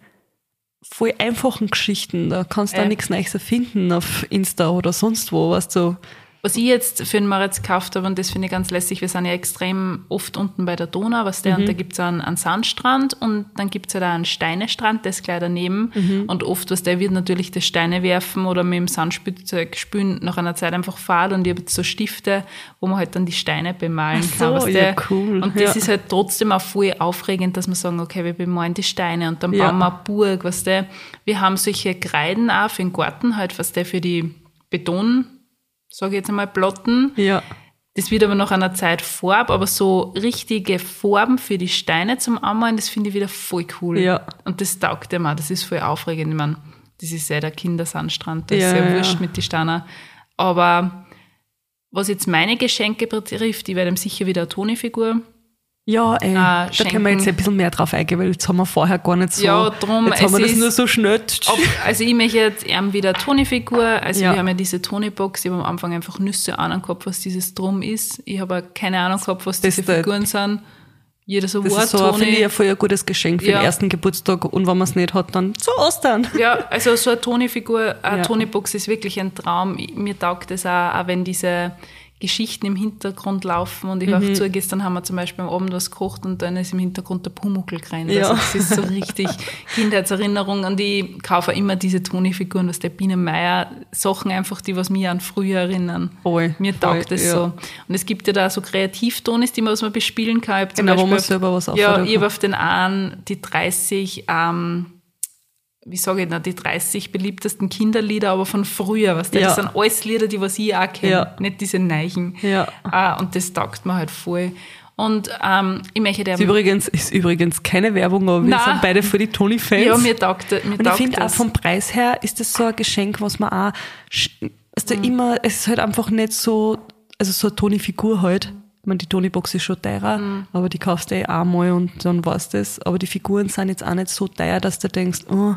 voll einfachen Geschichten. Da kannst du Äh. auch nichts Neues erfinden auf Insta oder sonst wo, weißt du. Was ich jetzt für den Moritz gekauft habe, und das finde ich ganz lässig, wir sind ja extrem oft unten bei der Donau, was der, und da gibt's einen, einen Sandstrand und dann gibt's halt auch einen Steinestrand, der ist gleich daneben. Und oft, was der wird natürlich das Steine werfen oder mit dem Sandspielzeug spülen, nach einer Zeit einfach fahl und ich habe jetzt so Stifte, wo man halt dann die Steine bemalen so, kann. was ja, der, cool, Und das ja. ist halt trotzdem auch voll aufregend, dass wir sagen, okay, wir bemalen die Steine und dann Ja. bauen wir eine Burg, was der. Wir haben solche Kreiden auch für den Garten, halt, was der für die Beton, sage ich jetzt einmal, Plotten. Ja. Das wird aber nach einer Zeit Farb, aber so richtige Farben für die Steine zum Anmalen, das finde ich wieder voll cool. Ja. Und das taugt dem auch, das ist voll aufregend. Ich meine, das ist ja der Kindersandstrand, das Ja, ist ja ja. wurscht mit den Steinen. Aber was jetzt meine Geschenke betrifft, ich werde ihm sicher wieder eine Toni-Figur. Ja, ey, Ah, da können wir jetzt ein bisschen mehr drauf eingehen, weil jetzt haben wir vorher gar nicht so. Ja, drum, Jetzt haben wir das nur so schnell. Ob, also ich möchte jetzt ihm wieder eine Toni-Figur. Also Ja. wir haben ja diese Toni-Box. Ich habe am Anfang einfach Nüsse Ahnung gehabt, was dieses Drum ist. Ich habe auch keine Ahnung gehabt, was Das diese Figuren sind. Jeder so Das Wort, ist so, finde ich, ein voll ein gutes Geschenk für Ja. den ersten Geburtstag und wenn man es nicht hat, dann zu Ostern. Ja, also so eine Toni-Figur, eine Ja. Toni-Box ist wirklich ein Traum. Mir taugt es auch, auch wenn diese Geschichten im Hintergrund laufen und ich Mhm. höre zu, gestern haben wir zum Beispiel am Abend was gekocht und dann ist im Hintergrund der Pumuckl gerannt. Ja. Also das ist so richtig Kindheitserinnerung und ich kaufe immer diese Toni-Figuren, was der Biene Meier, Sachen einfach, die was mich an früher erinnern. Voll, Mir voll, taugt das ja. so. Und es gibt ja da so Kreativtonis, die man, was man bespielen kann. Ich Genau, wo man Beispiel- selber was Ja, auffordert. ich habe auf den einen die 30 ähm, wie sage ich denn, die 30 beliebtesten Kinderlieder, aber von früher, was das Ja. sind alles Lieder, die was ich auch kenne, Ja. nicht diese Neichen. Ja. Ah, und das taugt mir halt voll. Und ähm, ich möchte Ist übrigens, ist übrigens keine Werbung, aber wir Nein. sind beide für die Tony-Fans. ja, mir taugt, mir Und ich finde auch das. vom Preis her ist das so ein Geschenk, was man auch, also Mhm. immer, es ist halt einfach nicht so, also so eine Toni-Figur halt. Ich meine, die Toni-Box ist schon teurer, Mhm. aber die kaufst du eh einmal und dann war's das. Aber die Figuren sind jetzt auch nicht so teuer, dass du denkst, oh,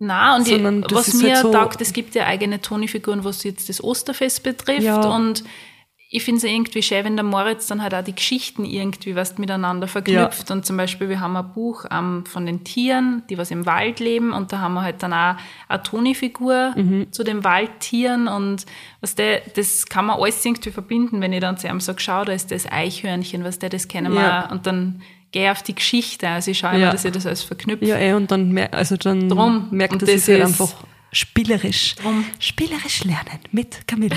Nein, und das was ist mir halt so- taugt, es gibt ja eigene Toni-Figuren, was jetzt das Osterfest betrifft. Ja. Und ich finde es irgendwie schön, wenn der Moritz dann halt auch die Geschichten irgendwie was miteinander verknüpft. Und zum Beispiel, wir haben ein Buch ähm, von den Tieren, die was im Wald leben. Und da haben wir halt dann auch eine Toni-Figur Mhm. zu den Waldtieren. Und was der, das kann man alles irgendwie verbinden, wenn ich dann zu ihm sage, schau, da ist das Eichhörnchen, was der, das kennen wir. Ja. Und dann gehe auf die Geschichte. Also ich schaue immer, Ja. dass ich das alles verknüpfe. ja eh, und dann, mer also dann Drum. merkt Und das, das ist halt einfach spielerisch. Drum. Spielerisch lernen mit Camilla.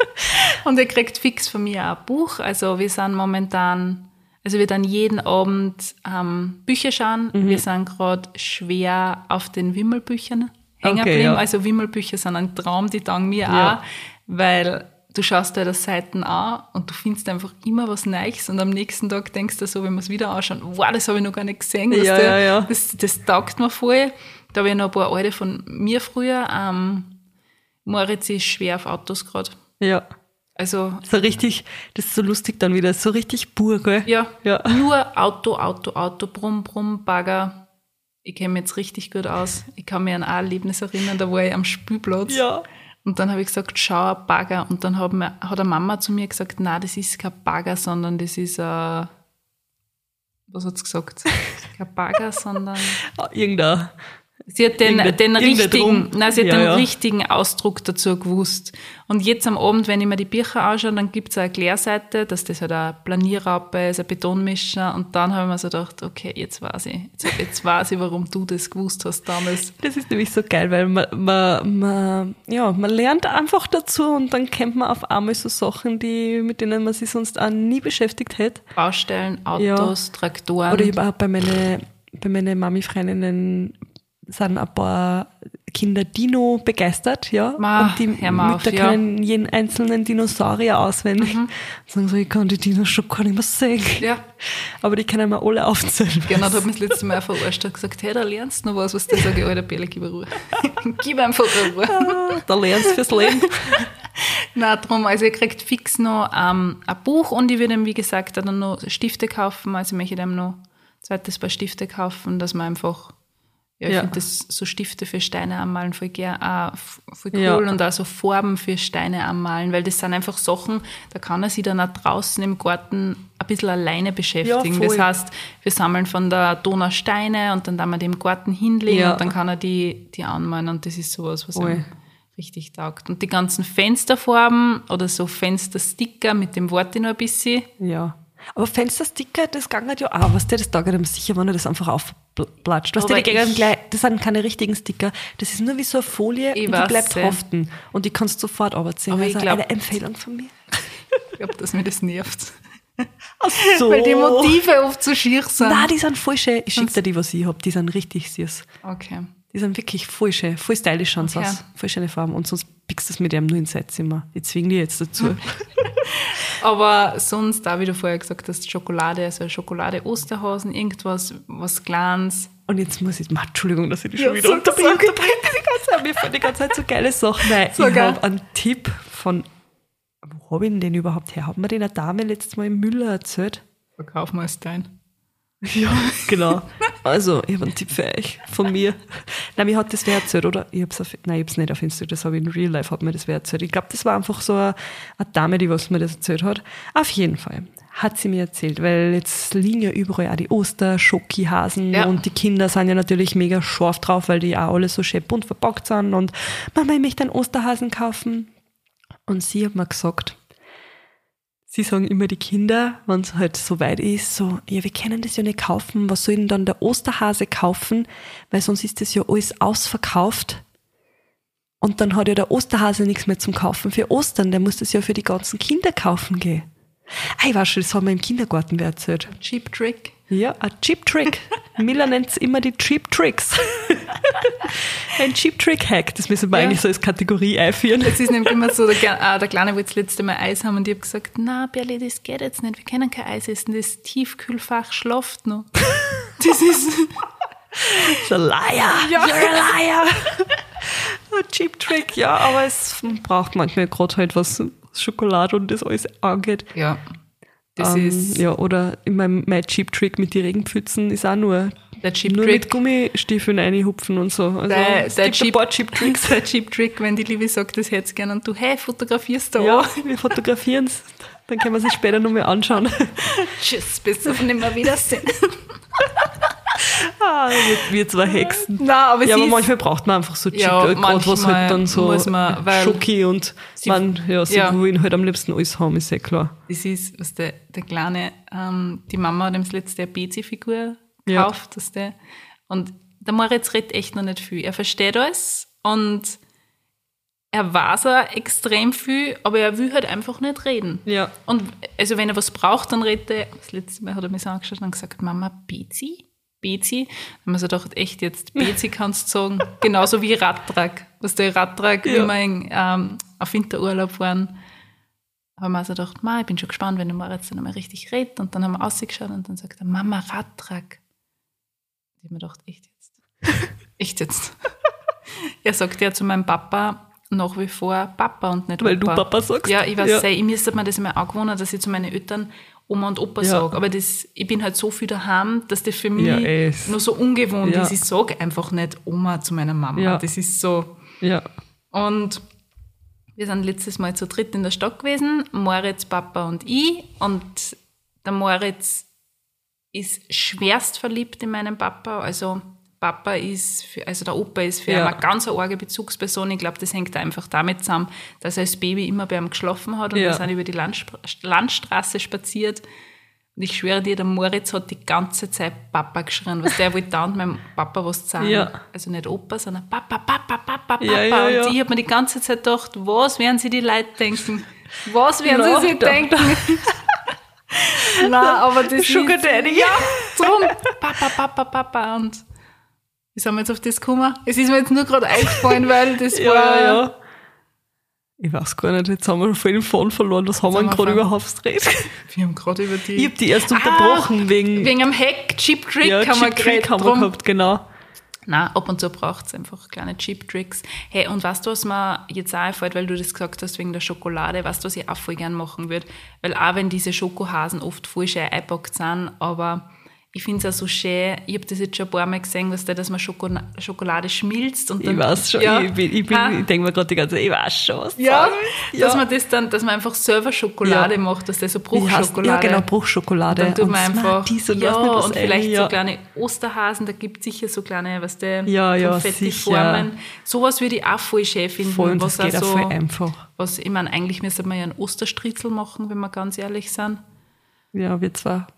Und ihr kriegt fix von mir ein Buch. Also wir sind momentan, also wir dann jeden Abend ähm, Bücher schauen. Mhm. Wir sind gerade schwer auf den Wimmelbüchern hängen Okay, geblieben. ja. Also Wimmelbücher sind ein Traum, die taugen mir Ja. auch, weil du schaust dir das Seiten an und du findest einfach immer was Neues und am nächsten Tag denkst du so, wenn wir es wieder anschauen, wow, das habe ich noch gar nicht gesehen. Ja, du? ja, ja. Das, das taugt mir voll. Da habe ich noch ein paar alte von mir früher. Ähm, Moritz ist schwer auf Autos gerade. ja. Also So richtig, das ist so lustig dann wieder, so richtig pur, gell? Ja, Ja. nur Auto, Auto, Auto, Brumm, Brumm, Bagger. Ich kenne mich jetzt richtig gut aus. Ich kann mich an ein Erlebnis erinnern, da war ich am Spielplatz. Ja. Und dann habe ich gesagt, schau, ein Bagger. Und dann hat, mir, hat eine Mama zu mir gesagt, na, das ist kein Bagger, sondern das ist ein, was hat sie gesagt? Kein Bagger, sondern Ah, Irgendein. Sie hat den, Irgendein- den richtigen, nein, sie hat Ja, den ja. richtigen Ausdruck dazu gewusst. Und jetzt am Abend, wenn ich mir die Bücher anschaue, dann gibt's eine Erklärseite, dass das halt eine Planierraupe ist, ein Betonmischer. Und dann habe ich mir so gedacht, okay, jetzt weiß ich. Jetzt, jetzt weiß ich, warum du das gewusst hast damals. Das ist nämlich so geil, weil man, man, man, ja, man lernt einfach dazu und dann kennt man auf einmal so Sachen, die, mit denen man sich sonst auch nie beschäftigt hätte. Baustellen, Autos, Traktoren. Oder ich habe auch bei meinen bei meine Mami-Freundinnen sind ein paar Kinder Dino begeistert, ja. Ma, und die Mütter auf, ja. Mhm. können jeden einzelnen Dinosaurier auswendig. Sagen so, ich kann die Dinos schon gar nicht mehr sehen. ja, Aber die können wir alle aufzählen. genau, da hat mich das letzte Mal verarscht und gesagt, hey, da lernst du noch was, was der sage, alter Bälle, gib mir Ruhe. gib einfach Ruhe. Da lernst du fürs Leben. Na, drum, also ihr kriegt fix noch ähm, ein Buch und ich würde ihm, wie gesagt, dann noch Stifte kaufen. Also ich möchte ihm noch ein zweites Paar Stifte kaufen, dass man einfach, ja, ich Ja. finde das so Stifte für Steine anmalen voll gern, voll cool Ja. und auch so Farben für Steine anmalen, weil das sind einfach Sachen, da kann er sich dann auch draußen im Garten ein bisschen alleine beschäftigen. voll. das heißt, wir sammeln von der Donau Steine und dann dann wir die im Garten hinlegen Ja. und dann kann er die, die anmalen und das ist sowas, was Voll. ihm richtig taugt. Und die ganzen Fensterfarben oder so Fenstersticker mit dem Wort noch ein bisschen. Ja. Aber Fenstersticker, das ging halt ja auch, was der das taugt einem sicher, wenn er das einfach aufplatscht. Was ich- gleich, das sind keine richtigen Sticker. Das ist nur wie so eine Folie Ich und die bleibt haften. Und die kannst du sofort arbeiten. Aber ich Also glaub- eine Empfehlung von mir. Ich glaube, dass mir das nervt. Ach so. Weil die Motive oft so schier sind. Nein, die sind voll schön. Ich schicke dir die, was ich hab. Die sind richtig süß. Okay. Die sind wirklich voll schön. Voll stylisch schauen sie Okay. aus. Voll schöne Farben. Und sonst pickst du es mit ihm nur ins Zeitzimmer. Ich zwinge die jetzt dazu. Aber sonst, da wie du vorher gesagt hast, Schokolade, also Schokolade, Osterhasen, irgendwas, was Kleines. Und jetzt muss ich, Ma, Entschuldigung, dass ich dich Ja, schon wieder sag, unterbreche. unterbreche die ganze Zeit. Mir fallen die ganze Zeit so geile Sachen. Nein, So ich habe einen Tipp von, wo habe ich denn den überhaupt her? Hat mir den eine Dame letztes Mal im Müller erzählt? Verkauf mal dein. Ja, genau. Also, ich habe einen Tipp für euch, von mir. Nein, mir hat das wer erzählt, oder? Ich hab's auf, nein, ich hab's nicht auf Instagram, das habe ich in Real Life, hat mir das wer erzählt. Ich glaube, das war einfach so eine, eine Dame, die was mir das erzählt hat. Auf jeden Fall hat sie mir erzählt, weil jetzt liegen ja überall auch die Oster-Schokihasen Ja. und die Kinder sind ja natürlich mega scharf drauf, weil die auch alle so schön bunt verpackt sind und Mama, ich möchte einen Osterhasen kaufen. Und sie hat mir gesagt, Sie sagen immer die Kinder, wenn es halt so weit ist, so, ja, wir können das ja nicht kaufen, was soll denn dann der Osterhase kaufen, weil sonst ist das ja alles ausverkauft. Und dann hat ja der Osterhase nichts mehr zum Kaufen für Ostern, der muss das ja für die ganzen Kinder kaufen gehen. Ah, ich weiß schon, das haben wir im Kindergarten wer erzählt. Cheap Trick. Ja, ein Cheap Trick. Miller nennt es immer die Cheap Tricks. Ein Cheap Trick Hack, das müssen wir Ja. eigentlich so als Kategorie einführen. Es ist nämlich immer so, der, ah, der Kleine wollte das letzte Mal Eis haben und ich habe gesagt, na Berli, das geht jetzt nicht, wir können kein Eis essen, das Tiefkühlfach schlaft noch. Das ist, So Liar. Ja. You're a liar. Ein Cheap Trick, ja, aber es braucht manchmal gerade halt was Schokolade und das alles angeht. ja, das Ähm, ist ja, oder in meinem mein Cheap Trick mit den Regenpfützen ist auch nur, der Cheap nur mit Trick. Gummistiefeln reinhupfen und so. Also, Der, es der, gibt ein Cheap, paar Cheap Tricks. der Cheap Trick, wenn die Liebe sagt, das hätte gerne und du, hey, fotografierst du Ja, auch. wir fotografieren es. Dann können wir es später nochmal anschauen. Tschüss, bis auf nimmer Wiedersehen. ah, wir, wir zwei Hexen. Nein, aber Ja, sie aber manchmal braucht man einfach so Ja, äh, gerade was halt dann so man, Schoki und man, ja, sie ja. wollen halt am liebsten alles haben, ist ja klar. das ist, was der, der Kleine, ähm, die Mama hat ihm das letzte eine BC-Figur Ja. gekauft, dass der, und der Moritz redet echt noch nicht viel. Er versteht alles und er weiß auch extrem viel, aber er will halt einfach nicht reden. Ja. Und also wenn er was braucht, dann redet er, das letzte Mal hat er mich so angeschaut und gesagt, Mama, Bezi? Bezi? Haben wir so gedacht, echt jetzt, Bezi kannst du sagen, genauso wie Radtrag. Was der Radtrag, wie Ja. wir in, ähm, auf Winterurlaub waren, haben wir also gedacht, Ma, ich bin schon gespannt, wenn der Moritz dann einmal richtig redet. Und dann haben wir ausgeschaut und dann sagt er, Mama, Radtrag. Ich habe mir gedacht, echt jetzt? echt jetzt? er sagt ja zu meinem Papa nach wie vor Papa und nicht Weil du Opa. Papa sagst? Ja, ich weiß, Ja. ja. ich müsste mir das immer angewöhnen, dass ich zu meinen Eltern Oma und Opa Ja. sage. Aber das, ich bin halt so viel daheim, dass das für mich Ja, eh, nur so ungewohnt Ja. ist. Ich sage einfach nicht Oma zu meiner Mama. Ja. Das ist so. Ja. Und wir sind letztes Mal zu dritt in der Stadt gewesen, Moritz, Papa und ich. Und der Moritz ist schwerst verliebt in meinen Papa. Also Papa ist, für, also der Opa ist für Ja. ihn eine ganz eine arge Bezugsperson. Ich glaube, das hängt einfach damit zusammen, dass er als Baby immer bei ihm geschlafen hat und Ja. wir sind über die Landspr Landstraße spaziert. Und ich schwöre dir, der Moritz hat die ganze Zeit Papa geschrien, was der wollte dauernd meinem Papa was sagen. Ja. Also nicht Opa, sondern Papa, Papa, Papa, Papa. Ja. Und ich habe mir die ganze Zeit gedacht, was werden sie die Leute denken? Was werden sie sich da- denken? Nein, aber das Sugar ist, Daddy. Ja, drum. Papa, Papa, Papa. Und wie sind wir jetzt auf das gekommen? Es ist mir jetzt nur gerade eingefallen, weil das Ja, war... ja, ja. Ich weiß gar nicht, jetzt haben wir voll den Faden verloren. Was haben wir denn wir gerade überhaupt geredet? Wir haben gerade über die... Ich hab die erst unterbrochen wegen, Wegen einem Hack, Cheap Trick ja, haben wir Chip Trick geredet. haben wir gehabt, genau. Nein, ab und zu braucht es einfach kleine Cheap-Tricks. Hey, und weißt du, was mir jetzt auch einfällt, weil du das gesagt hast wegen der Schokolade, weißt du, was ich auch voll gern machen würde? Weil auch wenn diese Schokohasen oft voll schön eingepackt sind, aber ich finde es auch so schön, ich habe das jetzt schon ein paar Mal gesehen, weißt du, dass man Schoko Schokolade schmilzt und dann... Ich weiß schon, Ja. ich, bin, ich, bin, ich denke mir gerade die ganze Zeit, ich weiß schon, was du ja, willst. dass man das dann, dass man einfach selber Schokolade Ja. macht, dass das so Bruchschokolade. Ja, genau, Bruchschokolade. Und dann tut man Und einfach, Smarties und ja, nicht, was und vielleicht ja. so kleine Osterhasen, da gibt es sicher so kleine, was der Ja, ja, Konfettiformen. Sowas würde ich auch voll schön finden. Voll, und was das geht auch auch so, voll einfach. was, ich meine, eigentlich müsste man ja einen Osterstritzel machen, wenn wir ganz ehrlich sind. Ja, wir zwar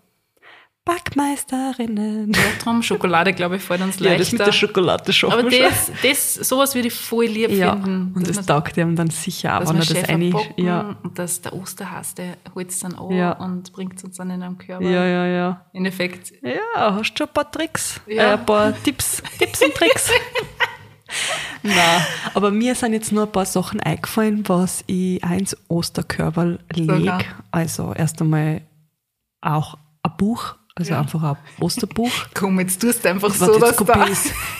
Backmeisterinnen. Schokolade, glaube ich, fällt uns Ja, das mit leichter. der Schokolade schaffen Aber das, das, sowas würde ich voll lieb schon. Ja, finden. und das taugt ihm dann sicher auch, wenn er das eine... Ja, und dass der Osterhase, der holt es dann an Ja. und bringt es uns dann in einem Körper. ja, ja, ja. Im Endeffekt, Ja, hast du ein paar Tricks, Ja. äh, ein paar Tipps, Tipps und Tricks. Na, aber mir sind jetzt nur ein paar Sachen eingefallen, was ich auch ins Osterkörperl lege. Also erst einmal auch ein Buch, also einfach ein Osterbuch. komm, jetzt tust du einfach Warte, so, dass da...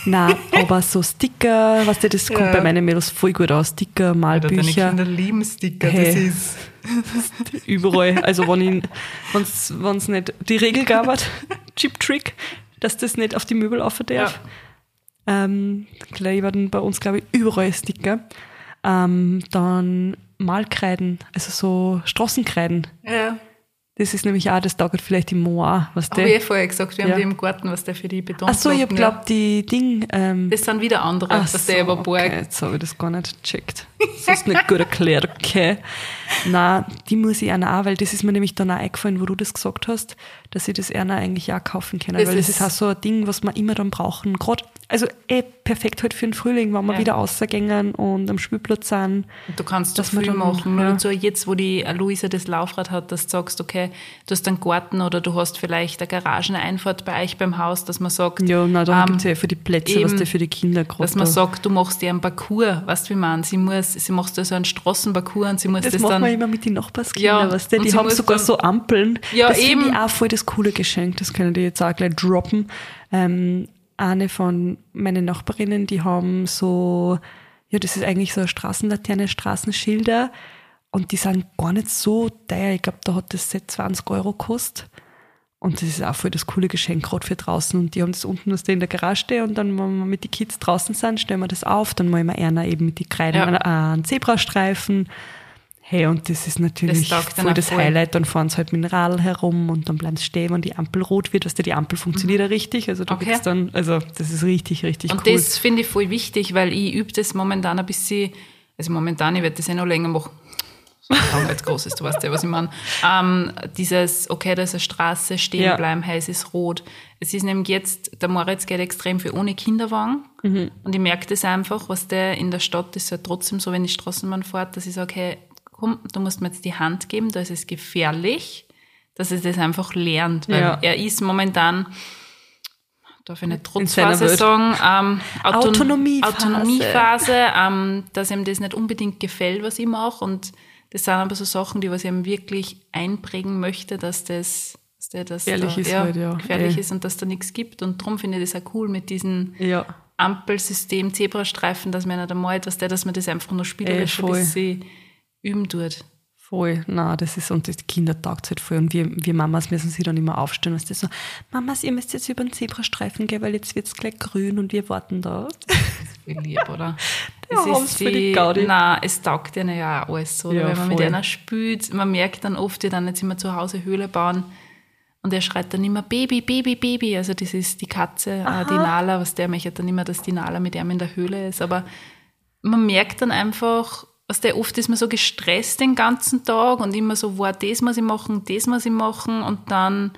Nein, aber so Sticker, weißt du, das kommt Ja. bei meinen Mädels voll gut aus. Sticker, Deine Malbücher. Kinder lieben Sticker, Hey. das ist... überall. Also wenn es nicht die Regel gab, hat, Chip Trick, dass das nicht auf die Möbel auf darf. Ähm, gleich werden bei uns, glaube ich, überall Sticker. Ähm, dann Malkreiden, also so Straßenkreiden. Ja. Das ist nämlich auch, das taugt vielleicht im Moa, was Habe ich der. eh vorher gesagt, wir Ja. haben die im Garten, was der für die Beton Ach so, ich hab glaubt, die Ding. Ähm, Das sind wieder andere, Ach was der über Borg. okay, jetzt habe ich das gar nicht gecheckt. Das ist nicht gut erklärt, okay. Nein, die muss ich einer auch, weil das ist mir nämlich dann auch eingefallen, wo du das gesagt hast, dass ich das einer eigentlich auch kaufen kann. Das weil das ist- ist auch so ein Ding, was wir immer dann brauchen. Gerade also eh perfekt halt für den Frühling, wenn wir Ja. wieder rausgehen und am Spielplatz sind. Und du kannst man viel machen. Nur ja. so jetzt, wo die Luisa das Laufrad hat, dass du sagst, okay, du hast einen Garten oder du hast vielleicht eine Garageneinfahrt bei euch beim Haus, dass man sagt, Ja, na, da ähm, gibt's ja eh für die Plätze, was eben, der für die Kinder gerade. dass man sagt, du machst dir einen Parcours, weißt du, wie man, sie muss, sie macht da so einen Straßenparcours und sie muss Das, das, machen dann, wir immer mit den Nachbarskindern, Ja, was der, und die haben sogar dann- so Ampeln. Ja, das finde ich eben. auch voll das coole Geschenk, das können die jetzt auch gleich droppen. Ähm, eine von meinen Nachbarinnen, die haben so, ja, das ist eigentlich so eine Straßenlaterne, Straßenschilder und die sind gar nicht so teuer. Ich glaube, da hat das Set 20 Euro gekostet. Und das ist auch voll das coole Geschenk gerade für draußen. Und die haben das unten was da in der Garage stehen und dann, wenn wir mit den Kids draußen sind, stellen wir das auf. Dann malen wir einer eben mit den Kreiden Ja. einen, einen Zebrastreifen. Hey, und das ist natürlich Das voll das voll. Highlight. Dann fahren sie halt Radl herum und dann bleiben sie stehen, wenn die Ampel rot wird. Weißt du, die Ampel funktioniert ja richtig. Also da Mhm. Okay. gibt's dann, also das ist richtig, richtig Und cool. das finde ich voll wichtig, weil ich übe das momentan ein bisschen, also momentan, ich werde das eh noch länger machen. Lang jetzt groß ist, du weißt ja, was ich meine. Ähm, dieses, okay, da ist eine Straße, stehen Ja. bleiben, heiß ist rot. Es ist nämlich jetzt, der Moritz geht extrem viel ohne Kinderwagen. Mhm. Und ich merke das einfach, was der in der Stadt ist ja trotzdem so, wenn die Straßenbahn fährt, dass ich sage, hey, komm, du musst mir jetzt die Hand geben, da ist es gefährlich, dass er das einfach lernt. Weil Ja. er ist momentan, darf ich nicht Trotzphase sagen, ähm, Auton Autonomiephase. Autonomiephase, ähm, dass ihm das nicht unbedingt gefällt, was ich mache. Und das sind aber so Sachen, die was ich ihm wirklich einprägen möchte, dass das, dass der, dass Gefährlich da, ist halt, ja. gefährlich ist und dass da nichts gibt. Und darum finde ich das auch cool mit diesem ja. Ampelsystem, Zebrastreifen, dass man nicht einmal, dass der, dass man das einfach nur spielerisch ein bisschen üben tut. Voll, na, das ist, und die Kinder taugt halt voll. Und wir, wir Mamas müssen sie dann immer aufstellen. Und das so, Mamas, ihr müsst jetzt über den Zebrastreifen gehen, weil jetzt wird's gleich grün und wir warten da. Wie lieb, oder? Ja, haben's für die Gaudi. Nein, es taugt ihnen ja auch alles so. Ja, Wenn man mit voll. einer spielt, man merkt dann oft, die dann jetzt immer zu Hause Höhle bauen und er schreit dann immer Baby, Baby, Baby. Also das ist die Katze, äh, die Nala, was der möchte dann immer, dass die Nala mit ihm in der Höhle ist. Aber man merkt dann einfach, was der oft ist man so gestresst den ganzen Tag und immer so, wow, das muss ich machen, das muss ich machen und dann,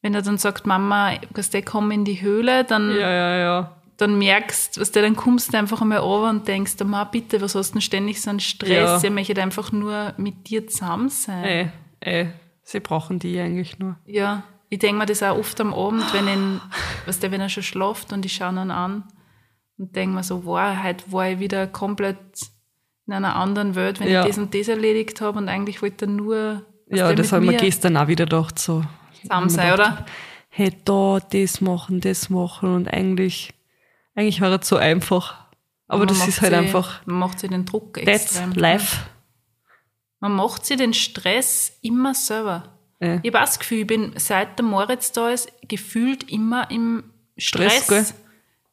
wenn er dann sagt, Mama, kannst du kommen in die Höhle, dann ja, ja. dann merkst, du, dann kommst du einfach einmal runter und denkst, Ma, bitte, was hast du denn ständig so einen Stress? Ja. Ich möchte einfach nur mit dir zusammen sein. Ey, ey, sie brauchen die eigentlich nur. Ja, ich denke mir das auch oft am Abend, wenn, ihn, was der, wenn er schon schlaft und ich schaue ihn an und denke mir so, wow, heute war ich wieder komplett in einer anderen Welt, wenn Ja. ich das und das erledigt habe und eigentlich wollte er nur Ja, das haben wir mir gestern auch wieder gedacht, so. zusammen sein, oder? Hey, da, das machen, das machen und eigentlich, eigentlich war es so einfach. Aber Man das ist halt sie- einfach, Man macht sich den Druck that's extrem. life. Man macht sich den Stress immer selber. Ja. Ich habe auch das Gefühl, ich bin seit der Moritz da ist, gefühlt immer im Stress, Stress?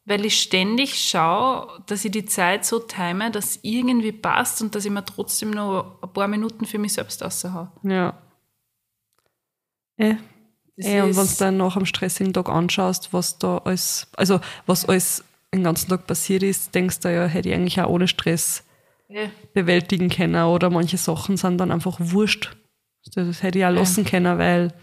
Weil ich ständig schaue, dass ich die Zeit so time, dass es irgendwie passt und dass ich mir trotzdem noch ein paar Minuten für mich selbst raushaue. Ja. Das eh, und wenn du dann nach am stressigen Tag anschaust, was da alles, also was alles den ganzen Tag passiert ist, denkst du ja, hätte ich eigentlich auch ohne Stress Ja, bewältigen können oder manche Sachen sind dann einfach wurscht. Das hätte ich auch lassen können, weil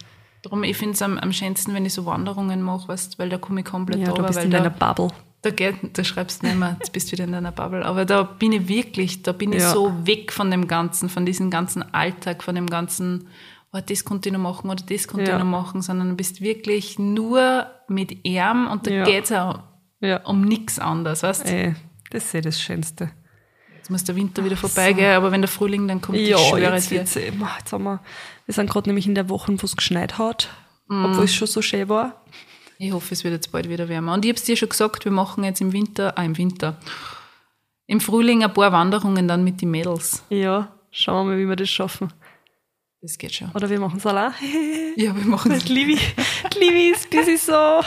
Darum, ich finde es am, am schönsten, wenn ich so Wanderungen mache, weißt, weil da komme ich komplett ja, runter, bist du weil in deiner Bubble. da, geht, da schreibst du nicht mehr, jetzt bist du wieder in deiner Bubble. Aber da bin ich wirklich, da bin ich Ja. so weg von dem Ganzen, von diesem ganzen Alltag, von dem ganzen, oh, das konnte ich noch machen oder das konnte Ja. ich noch machen, sondern du bist wirklich nur mit ihm und da Ja. geht's auch Ja. um nichts anderes, weißt Ey, das ist eh das Schönste. Jetzt muss der Winter wieder vorbeigehen, aber wenn der Frühling dann kommt, Ja, ich schwöre jetzt, dir. ma, jetzt haben wir, wir sind gerade nämlich in der Woche, wo es geschneit hat, Mm. obwohl es schon so schön war. Ich hoffe, es wird jetzt bald wieder wärmer. Und ich habe es dir schon gesagt, wir machen jetzt im Winter, ah, im Winter, im Frühling ein paar Wanderungen dann mit den Mädels. Ja, schauen wir mal, wie wir das schaffen. Das geht schon. Oder wir machen es allein. Ja, wir machen Die Livi, Livi ist ein bisschen so,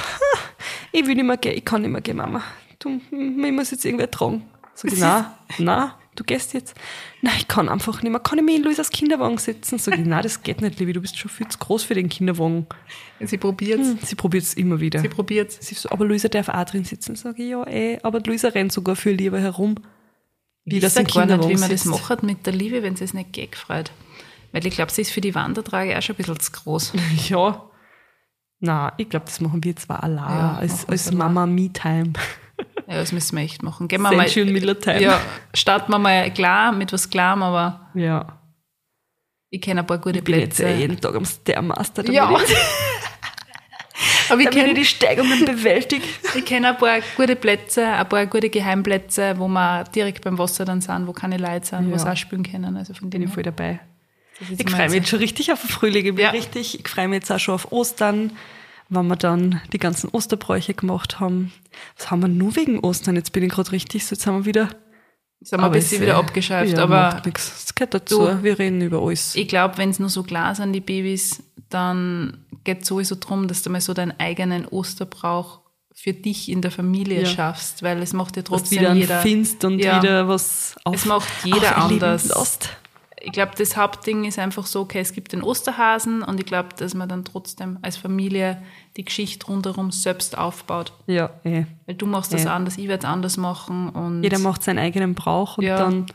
ich will nicht mehr gehen, ich kann nicht mehr gehen, Mama. Du, ich muss jetzt irgendwer tragen. Sag ich, nein, nein, du gehst jetzt. Nein, ich kann einfach nicht mehr. Kann ich mich in Luisas Kinderwagen setzen? Sag ich, nein, das geht nicht, Livi, du bist schon viel zu groß für den Kinderwagen. Sie probiert's. Sie probiert es immer wieder. Sie probiert's. Sie so, aber Luisa darf auch drin sitzen. Sag ich, ja, eh, aber Luisa rennt sogar viel lieber herum. Wie Ich das weiß im gar nicht, wie man das sitzt. macht mit der Liebe, wenn sie es nicht geht, gefreut. Weil ich glaube, sie ist für die Wandertrage auch schon ein bisschen zu groß. Ja. Na, ich glaube, das machen wir zwar allein, Ja, als, als wir allein. Ja, das müssen wir echt machen. Gehen wir mal. Miller Time. Ja, starten wir mal klar mit was klarem, aber ja. ich kenne ein paar gute Ich bin jetzt Plätze. ja jeden Tag am Stairmaster, damit, Ja. ich, aber ich kenne die Steigungen bewältige. ich kenn ein paar gute Plätze, ein paar gute Geheimplätze, wo wir direkt beim Wasser dann sind, wo keine Leute sind, wo Ja. sie auch spielen können. Also von Bin dem ich voll dabei. Ich freue mich jetzt schon richtig auf den Frühling. Ich bin Ja. richtig, ich freue mich jetzt auch schon auf Ostern, wenn wir dann die ganzen Osterbräuche gemacht haben. Was haben wir nur wegen Ostern? Jetzt bin ich gerade richtig, so jetzt haben wir wieder. Jetzt haben wir ein bisschen wieder abgeschafft, ja, aber nix. Das gehört dazu. Du- wir reden über alles. ich glaube, wenn es nur so klar sind, die Babys, dann geht es sowieso darum, dass du mal so deinen eigenen Osterbrauch für dich in der Familie Ja. schaffst, weil es macht ja trotzdem wieder jeder. findest und Ja. wieder was auf, Es macht jeder anders. lässt. Ich glaube, das Hauptding ist einfach so, okay, es gibt den Osterhasen und ich glaube, dass man dann trotzdem als Familie die Geschichte rundherum selbst aufbaut. Ja, eh. Weil du machst das Ja. anders, ich werde es anders machen und Jeder macht seinen eigenen Brauch und Ja. dann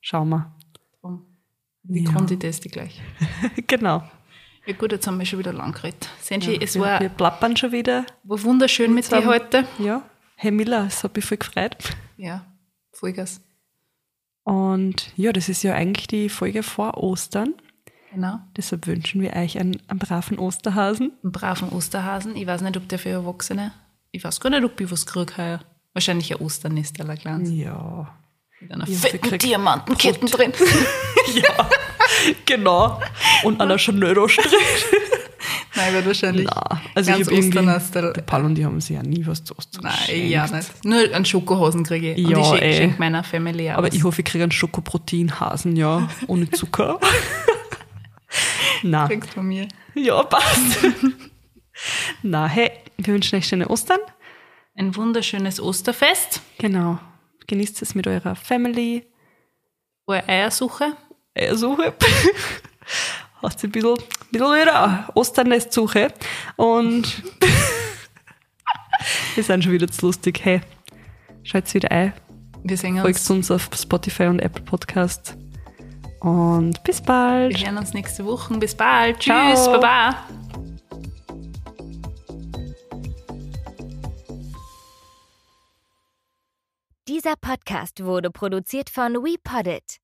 schauen wir. Wie Ja. ich das die gleich? genau. Ja gut, jetzt haben wir schon wieder lang geredet. Senji, Ja, es wir, war, wir plappern schon wieder. war wunderschön mit dir heute. Ja. Hey Miller, es hat mich voll gefreut. Ja, Vollgas. Und ja, das ist ja eigentlich die Folge vor Ostern. Genau. Deshalb wünschen wir euch einen, einen braven Osterhasen. Einen braven Osterhasen. Ich weiß nicht, ob der für Erwachsene, ich weiß gar nicht, ob ich was kriege heuer. Wahrscheinlich ein Osternest, aller Kleins. Ja. Mit einer Ja, fetten Diamantenketten drin. Ja, genau. Und an der Chanel-Strich. Nein, wird wahrscheinlich Na, also ich ganz irgendwie, Osternastel. der Paul und ich haben sich ja nie was zu Ostern Nein, ja geschenkt. nicht. Nur einen Schokohasen kriege ich. Ja, und ich schenke, ey. schenke meiner Family auch Aber ich hoffe, ich kriege einen Schokoproteinhasen, ja, ohne Zucker. Na, kriegst von mir. ja, passt. Na, hey, wir wünschen euch schöne Ostern. Ein wunderschönes Osterfest. Genau. Genießt es mit eurer Family. Eure Eiersuche. Eiersuche. Hast du ein bisschen, ein bisschen wieder Osternestsuche. Und wir sind schon wieder zu lustig. Hey, schaut wieder ein. Wir sehen Folgt uns. uns auf Spotify und Apple Podcast. Und bis bald. Wir hören uns nächste Woche. Bis bald. Ciao. Tschüss. Baba. Dieser Podcast wurde produziert von WePoddit.